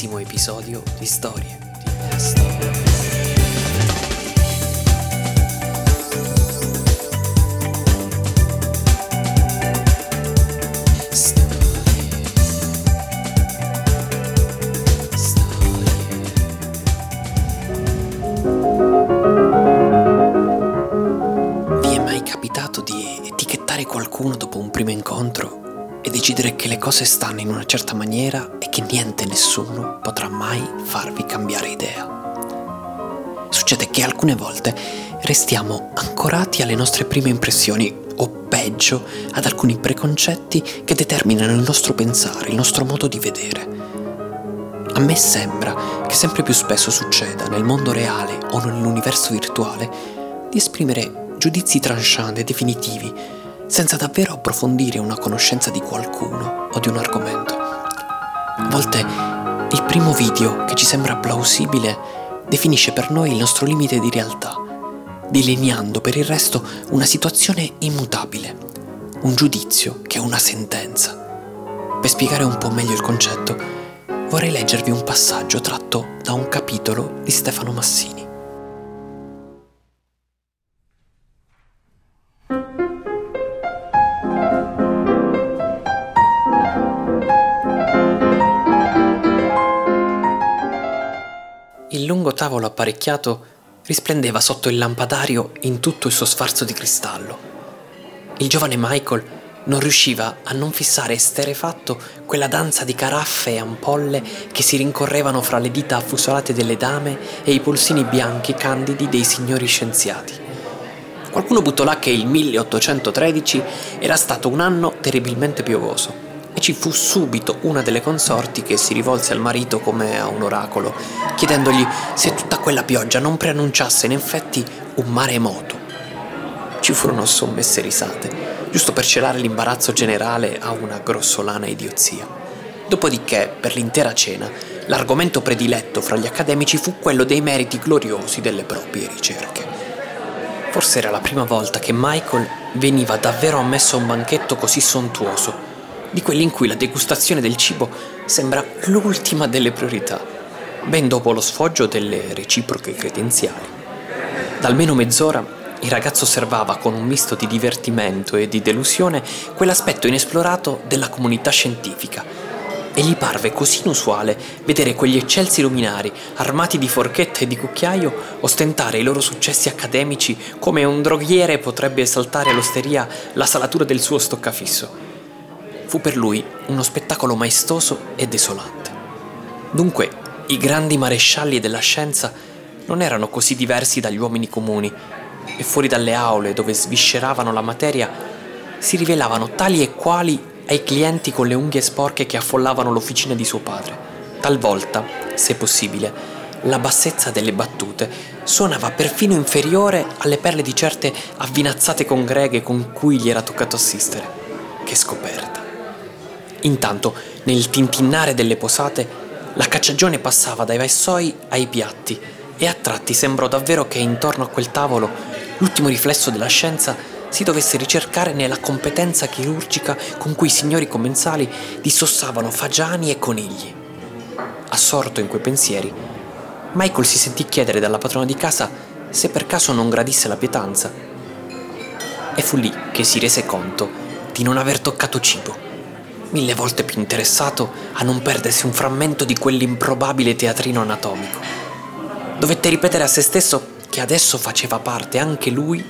ventitreesimo episodio di Storie. Di etichettare qualcuno dopo un primo incontro e decidere che le cose stanno in una certa maniera che niente e nessuno potrà mai farvi cambiare idea? Succede che alcune volte restiamo ancorati alle nostre prime impressioni o peggio ad alcuni preconcetti che determinano il nostro pensare, il nostro modo di vedere. A me sembra che sempre più spesso succeda nel mondo reale o nell'universo virtuale di esprimere giudizi tranchant e definitivi senza davvero approfondire una conoscenza di qualcuno o di un argomento. A volte il primo video che ci sembra plausibile definisce per noi il nostro limite di realtà, delineando per il resto una situazione immutabile, un giudizio che è una sentenza. Per spiegare un po' meglio il concetto, vorrei leggervi un passaggio tratto da un capitolo di Stefano Massini. Il lungo tavolo apparecchiato risplendeva sotto il lampadario in tutto il suo sfarzo di cristallo. Il giovane Michael non riusciva a non fissare esterefatto quella danza di caraffe e ampolle che si rincorrevano fra le dita affusolate delle dame e i polsini bianchi candidi dei signori scienziati. Qualcuno buttò là che il 1813 era stato un anno terribilmente piovoso ci fu subito una delle consorti che si rivolse al marito come a un oracolo, chiedendogli se tutta quella pioggia non preannunciasse in effetti un maremoto. Ci furono sommesse risate, giusto per celare l'imbarazzo generale a una grossolana idiozia. Dopodiché, per l'intera cena, l'argomento prediletto fra gli accademici fu quello dei meriti gloriosi delle proprie ricerche. Forse era la prima volta che Michael veniva davvero ammesso a un banchetto così sontuoso, di quelli in cui la degustazione del cibo sembra l'ultima delle priorità, ben dopo lo sfoggio delle reciproche credenziali. Da almeno mezz'ora il ragazzo osservava con un misto di divertimento e di delusione quell'aspetto inesplorato della comunità scientifica e gli parve così inusuale vedere quegli eccelsi luminari, armati di forchette e di cucchiaio, ostentare i loro successi accademici come un droghiere potrebbe esaltare all'osteria la salatura del suo stoccafisso. Fu per lui uno spettacolo maestoso e desolante. Dunque, i grandi marescialli della scienza non erano così diversi dagli uomini comuni e fuori dalle aule dove svisceravano la materia si rivelavano tali e quali ai clienti con le unghie sporche che affollavano l'officina di suo padre. Talvolta, se possibile, la bassezza delle battute suonava perfino inferiore alle perle di certe avvinazzate congreghe con cui gli era toccato assistere. Che scoperta! Intanto, nel tintinnare delle posate, la cacciagione passava dai vassoi ai piatti e a tratti sembrò davvero che intorno a quel tavolo l'ultimo riflesso della scienza si dovesse ricercare nella competenza chirurgica con cui i signori commensali dissossavano fagiani e conigli. Assorto in quei pensieri, Michael si sentì chiedere dalla padrona di casa se per caso non gradisse la pietanza. E fu lì che si rese conto di non aver toccato cibo, mille volte più interessato a non perdersi un frammento di quell'improbabile teatrino anatomico. Dovette ripetere a se stesso che adesso faceva parte anche lui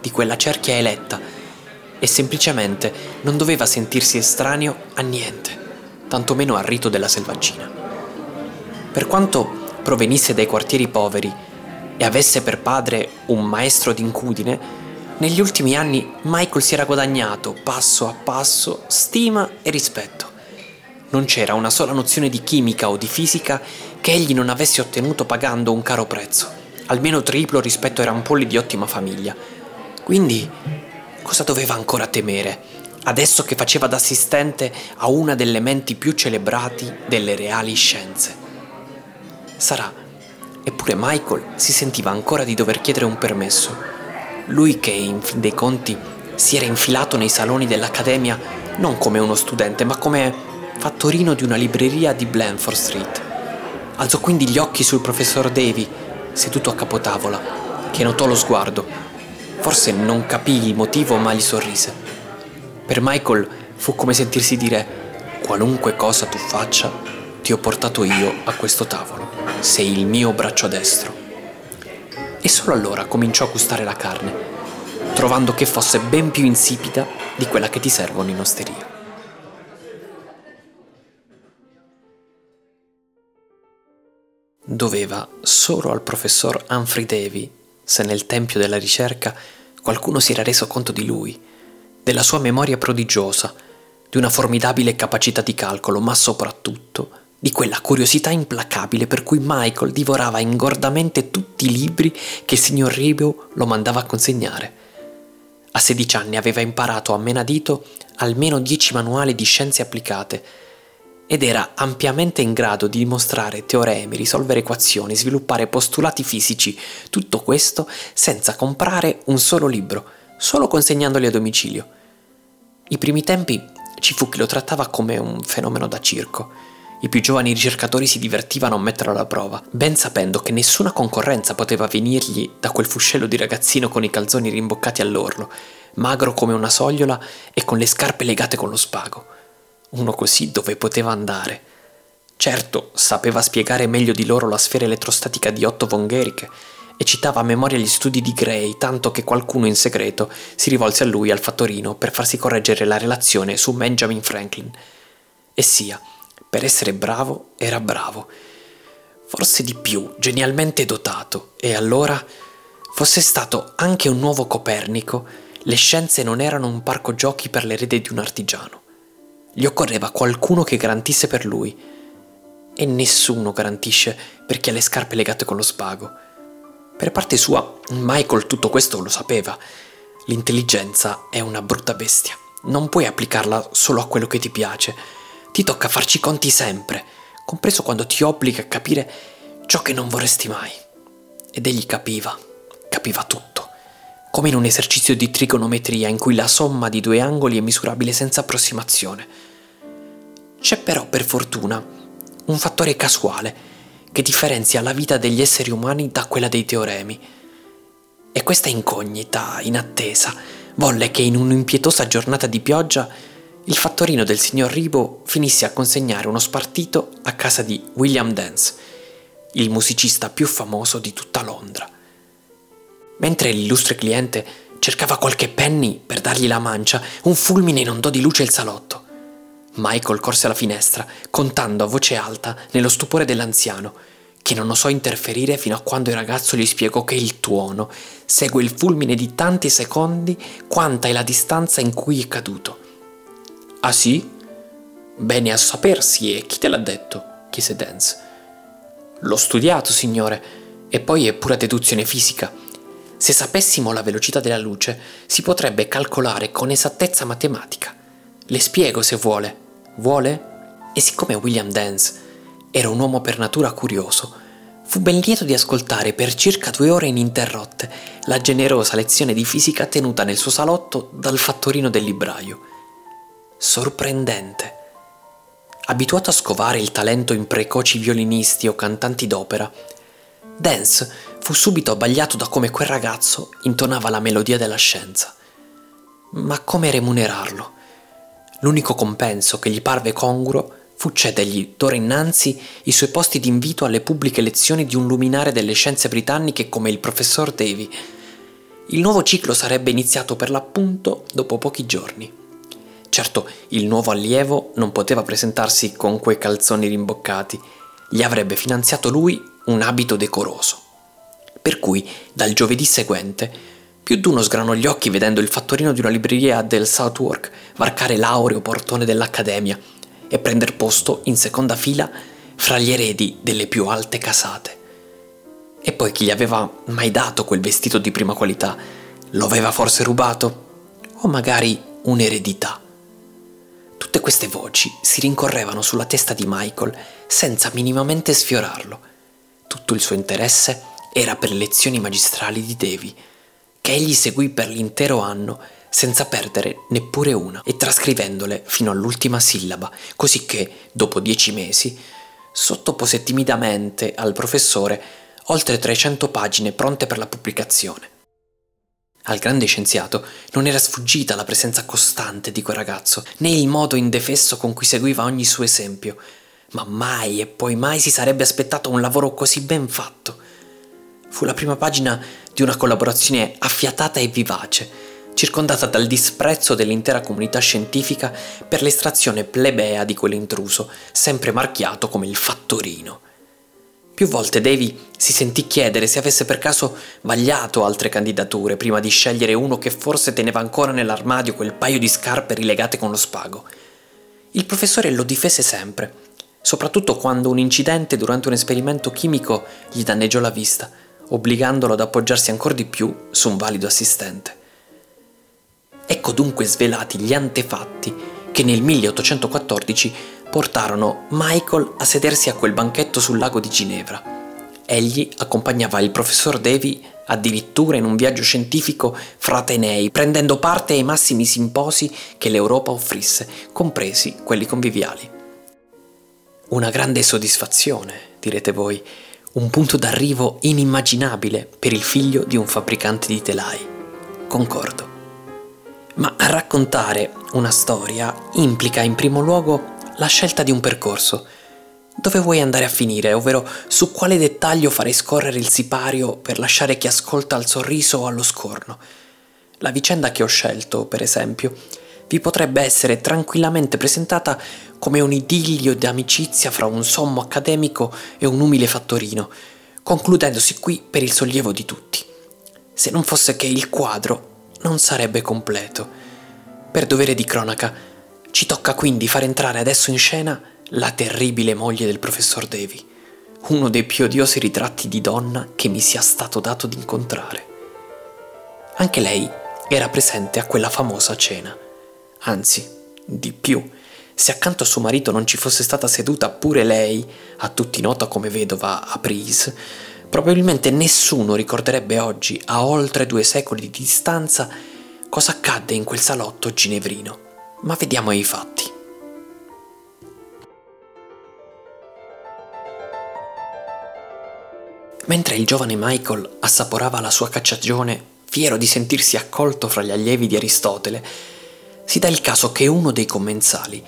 di quella cerchia eletta e semplicemente non doveva sentirsi estraneo a niente, tantomeno al rito della selvaggina. Per quanto provenisse dai quartieri poveri e avesse per padre un maestro d'incudine, negli ultimi anni Michael si era guadagnato, passo a passo, stima e rispetto. Non c'era una sola nozione di chimica o di fisica che egli non avesse ottenuto pagando un caro prezzo almeno triplo rispetto ai rampolli di ottima famiglia. Quindi, cosa doveva ancora temere, adesso che faceva da assistente a una delle menti più celebrati delle reali scienze? Sarà, eppure Michael si sentiva ancora di dover chiedere un permesso. Lui che, in fin dei conti, si era infilato nei saloni dell'Accademia non come uno studente, ma come fattorino di una libreria di Blandford Street. Alzò quindi gli occhi sul professor Davy, seduto a capotavola, che notò lo sguardo. Forse non capì il motivo, ma gli sorrise. Per Michael fu come sentirsi dire: Qualunque cosa tu faccia, ti ho portato io a questo tavolo. Sei il mio braccio destro. E solo allora cominciò a gustare la carne trovando che fosse ben più insipida di quella che ti servono in osteria. Doveva solo al professor Humphrey Davy se nel tempio della ricerca qualcuno si era reso conto di lui, della sua memoria prodigiosa, di una formidabile capacità di calcolo, ma soprattutto di quella curiosità implacabile per cui Michael divorava ingordamente tutti i libri che il signor Ribio lo mandava a consegnare. A 16 anni aveva imparato a menadito almeno 10 manuali di scienze applicate ed era ampiamente in grado di dimostrare teoremi, risolvere equazioni, sviluppare postulati fisici, tutto questo senza comprare un solo libro, solo consegnandoli a domicilio. I primi tempi ci fu chi lo trattava come un fenomeno da circo i più giovani ricercatori si divertivano a metterlo alla prova, ben sapendo che nessuna concorrenza poteva venirgli da quel fuscello di ragazzino con i calzoni rimboccati all'orlo, magro come una sogliola e con le scarpe legate con lo spago. Uno così dove poteva andare? Certo, sapeva spiegare meglio di loro la sfera elettrostatica di Otto von Guericke e citava a memoria gli studi di Gray, tanto che qualcuno in segreto si rivolse a lui al fattorino per farsi correggere la relazione su Benjamin Franklin. E sia, per essere bravo era bravo, forse di più, genialmente dotato, e allora fosse stato anche un nuovo Copernico, le scienze non erano un parco giochi per l'erede di un artigiano. Gli occorreva qualcuno che garantisse per lui. E nessuno garantisce per chi ha le scarpe legate con lo spago. Per parte sua, Michael tutto questo lo sapeva. L'intelligenza è una brutta bestia. Non puoi applicarla solo a quello che ti piace ti tocca farci conti sempre, compreso quando ti obblighi a capire ciò che non vorresti mai. Ed egli capiva, capiva tutto, come in un esercizio di trigonometria in cui la somma di due angoli è misurabile senza approssimazione. C'è però, per fortuna, un fattore casuale che differenzia la vita degli esseri umani da quella dei teoremi. E questa incognita, inattesa, volle che in un'impietosa giornata di pioggia il fattorino del signor Ribo finisse a consegnare uno spartito a casa di William Dance, il musicista più famoso di tutta Londra. Mentre l'illustre cliente cercava qualche penny per dargli la mancia, un fulmine inondò di luce il salotto. Michael corse alla finestra, contando a voce alta, nello stupore dell'anziano, che non osò interferire fino a quando il ragazzo gli spiegò che il tuono segue il fulmine di tanti secondi quanta è la distanza in cui è caduto. Ah sì? Bene a sapersi e chi te l'ha detto? chiese Dance. L'ho studiato, signore, e poi è pura deduzione fisica. Se sapessimo la velocità della luce, si potrebbe calcolare con esattezza matematica. Le spiego se vuole. Vuole? E siccome William Dance era un uomo per natura curioso, fu ben lieto di ascoltare per circa due ore ininterrotte la generosa lezione di fisica tenuta nel suo salotto dal fattorino del libraio sorprendente. Abituato a scovare il talento in precoci violinisti o cantanti d'opera, Dance fu subito abbagliato da come quel ragazzo intonava la melodia della scienza. Ma come remunerarlo? L'unico compenso che gli parve congruo fu cedergli d'ora innanzi i suoi posti d'invito alle pubbliche lezioni di un luminare delle scienze britanniche come il professor Davy. Il nuovo ciclo sarebbe iniziato per l'appunto dopo pochi giorni. Certo, il nuovo allievo non poteva presentarsi con quei calzoni rimboccati, gli avrebbe finanziato lui un abito decoroso. Per cui, dal giovedì seguente, più d'uno sgranò gli occhi vedendo il fattorino di una libreria del Southwark varcare l'aureo portone dell'Accademia e prender posto in seconda fila fra gli eredi delle più alte casate. E poi chi gli aveva mai dato quel vestito di prima qualità? Lo aveva forse rubato? O magari un'eredità? Tutte queste voci si rincorrevano sulla testa di Michael senza minimamente sfiorarlo. Tutto il suo interesse era per le lezioni magistrali di Davy, che egli seguì per l'intero anno senza perdere neppure una e trascrivendole fino all'ultima sillaba, così che, dopo dieci mesi, sottopose timidamente al professore oltre 300 pagine pronte per la pubblicazione. Al grande scienziato non era sfuggita la presenza costante di quel ragazzo, né il modo indefesso con cui seguiva ogni suo esempio, ma mai e poi mai si sarebbe aspettato un lavoro così ben fatto. Fu la prima pagina di una collaborazione affiatata e vivace, circondata dal disprezzo dell'intera comunità scientifica per l'estrazione plebea di quell'intruso, sempre marchiato come il fattorino. Più volte Davy si sentì chiedere se avesse per caso vagliato altre candidature prima di scegliere uno che forse teneva ancora nell'armadio quel paio di scarpe rilegate con lo spago. Il professore lo difese sempre, soprattutto quando un incidente durante un esperimento chimico gli danneggiò la vista, obbligandolo ad appoggiarsi ancora di più su un valido assistente. Ecco dunque svelati gli antefatti che nel 1814 portarono Michael a sedersi a quel banchetto sul lago di Ginevra. Egli accompagnava il professor Davy addirittura in un viaggio scientifico fra Atenei, prendendo parte ai massimi simposi che l'Europa offrisse, compresi quelli conviviali. Una grande soddisfazione, direte voi, un punto d'arrivo inimmaginabile per il figlio di un fabbricante di telai. Concordo. Ma raccontare una storia implica in primo luogo la scelta di un percorso. Dove vuoi andare a finire, ovvero su quale dettaglio farei scorrere il sipario per lasciare chi ascolta al sorriso o allo scorno. La vicenda che ho scelto, per esempio, vi potrebbe essere tranquillamente presentata come un idillio di amicizia fra un sommo accademico e un umile fattorino, concludendosi qui per il sollievo di tutti. Se non fosse che il quadro non sarebbe completo. Per dovere di cronaca, ci tocca quindi far entrare adesso in scena la terribile moglie del professor Davy, uno dei più odiosi ritratti di donna che mi sia stato dato di incontrare. Anche lei era presente a quella famosa cena. Anzi, di più, se accanto a suo marito non ci fosse stata seduta pure lei, a tutti nota come vedova a Prise, probabilmente nessuno ricorderebbe oggi, a oltre due secoli di distanza, cosa accadde in quel salotto ginevrino ma vediamo i fatti. Mentre il giovane Michael assaporava la sua cacciagione, fiero di sentirsi accolto fra gli allievi di Aristotele, si dà il caso che uno dei commensali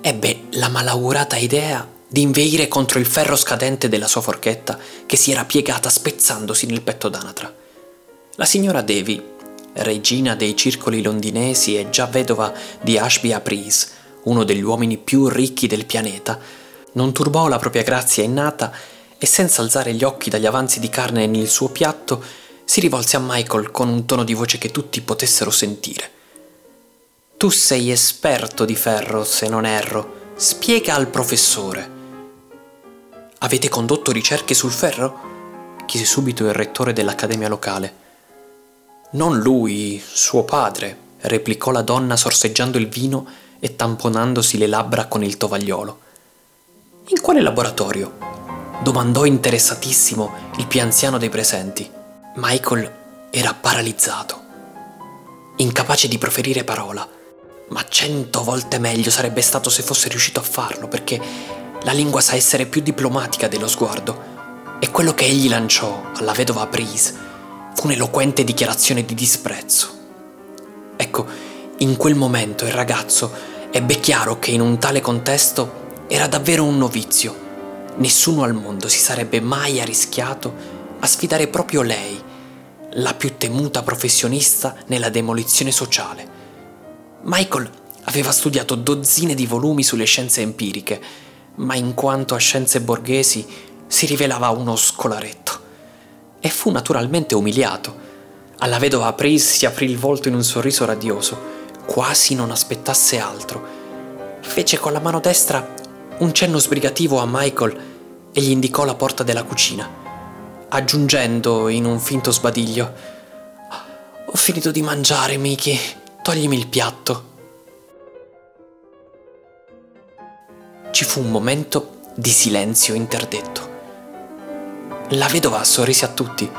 ebbe la malaugurata idea di inveire contro il ferro scadente della sua forchetta che si era piegata spezzandosi nel petto d'anatra. La signora Devi regina dei circoli londinesi e già vedova di Ashby Aprise, uno degli uomini più ricchi del pianeta, non turbò la propria grazia innata e senza alzare gli occhi dagli avanzi di carne nel suo piatto, si rivolse a Michael con un tono di voce che tutti potessero sentire. Tu sei esperto di ferro, se non erro. Spiega al professore. Avete condotto ricerche sul ferro? chiese subito il rettore dell'accademia locale. Non lui, suo padre, replicò la donna sorseggiando il vino e tamponandosi le labbra con il tovagliolo. In quale laboratorio? domandò interessatissimo il più anziano dei presenti. Michael era paralizzato, incapace di proferire parola, ma cento volte meglio sarebbe stato se fosse riuscito a farlo, perché la lingua sa essere più diplomatica dello sguardo. E quello che egli lanciò alla vedova fu un'eloquente dichiarazione di disprezzo. Ecco, in quel momento il ragazzo ebbe chiaro che in un tale contesto era davvero un novizio. Nessuno al mondo si sarebbe mai arrischiato a sfidare proprio lei, la più temuta professionista nella demolizione sociale. Michael aveva studiato dozzine di volumi sulle scienze empiriche, ma in quanto a scienze borghesi si rivelava uno scolaretto e fu naturalmente umiliato. Alla vedova Pris si aprì il volto in un sorriso radioso, quasi non aspettasse altro. Fece con la mano destra un cenno sbrigativo a Michael e gli indicò la porta della cucina. aggiungendo in un finto sbadiglio: Ho finito di mangiare, Miki, toglimi il piatto. Ci fu un momento di silenzio interdetto. La vedova sorrise a tutti,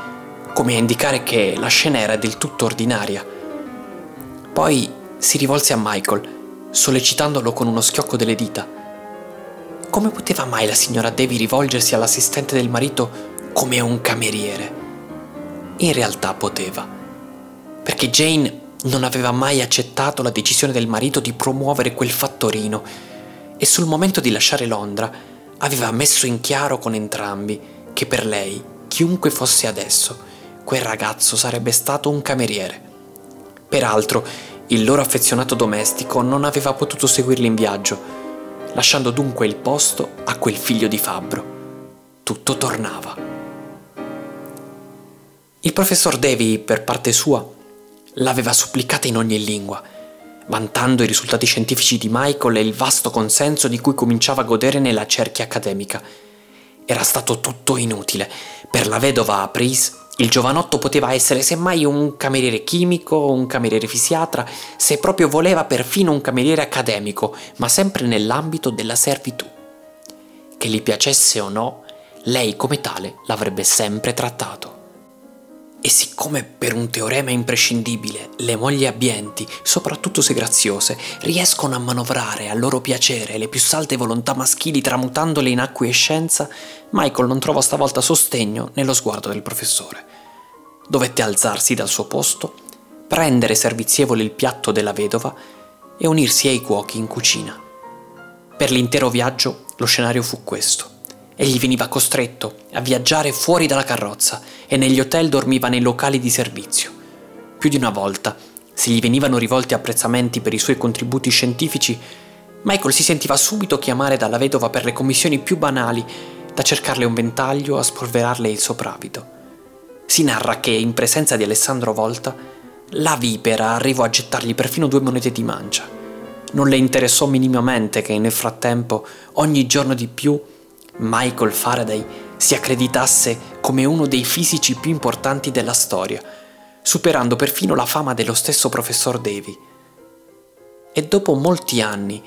come a indicare che la scena era del tutto ordinaria. Poi si rivolse a Michael, sollecitandolo con uno schiocco delle dita. Come poteva mai la signora Davy rivolgersi all'assistente del marito come a un cameriere? In realtà poteva, perché Jane non aveva mai accettato la decisione del marito di promuovere quel fattorino e sul momento di lasciare Londra aveva messo in chiaro con entrambi che per lei, chiunque fosse adesso, quel ragazzo sarebbe stato un cameriere. Peraltro, il loro affezionato domestico non aveva potuto seguirli in viaggio, lasciando dunque il posto a quel figlio di fabbro. Tutto tornava. Il professor Davy, per parte sua, l'aveva supplicata in ogni lingua, vantando i risultati scientifici di Michael e il vasto consenso di cui cominciava a godere nella cerchia accademica. Era stato tutto inutile. Per la vedova Pris il giovanotto poteva essere semmai un cameriere chimico, un cameriere fisiatra, se proprio voleva perfino un cameriere accademico, ma sempre nell'ambito della servitù. Che gli piacesse o no, lei come tale l'avrebbe sempre trattato. E siccome per un teorema imprescindibile le mogli abbienti, soprattutto se graziose, riescono a manovrare a loro piacere le più salte volontà maschili tramutandole in acquiescenza, Michael non trovò stavolta sostegno nello sguardo del professore. Dovette alzarsi dal suo posto, prendere servizievole il piatto della vedova e unirsi ai cuochi in cucina. Per l'intero viaggio lo scenario fu questo. Egli veniva costretto a viaggiare fuori dalla carrozza e negli hotel dormiva nei locali di servizio. Più di una volta, se gli venivano rivolti apprezzamenti per i suoi contributi scientifici, Michael si sentiva subito chiamare dalla vedova per le commissioni più banali, da cercarle un ventaglio a spolverarle il soprabito. Si narra che, in presenza di Alessandro Volta, la vipera arrivò a gettargli perfino due monete di mancia. Non le interessò minimamente che nel frattempo, ogni giorno di più, Michael Faraday si accreditasse come uno dei fisici più importanti della storia, superando perfino la fama dello stesso professor Davy. E dopo molti anni,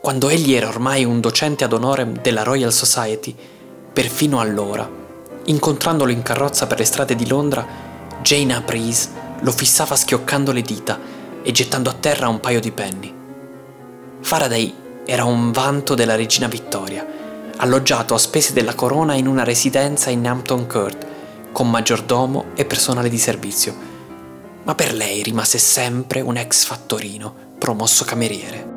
quando egli era ormai un docente ad onore della Royal Society, perfino allora, incontrandolo in carrozza per le strade di Londra, Jane Aprise lo fissava schioccando le dita e gettando a terra un paio di penny. Faraday era un vanto della regina Vittoria, alloggiato a spese della corona in una residenza in Hampton Court, con maggiordomo e personale di servizio. Ma per lei rimase sempre un ex fattorino, promosso cameriere.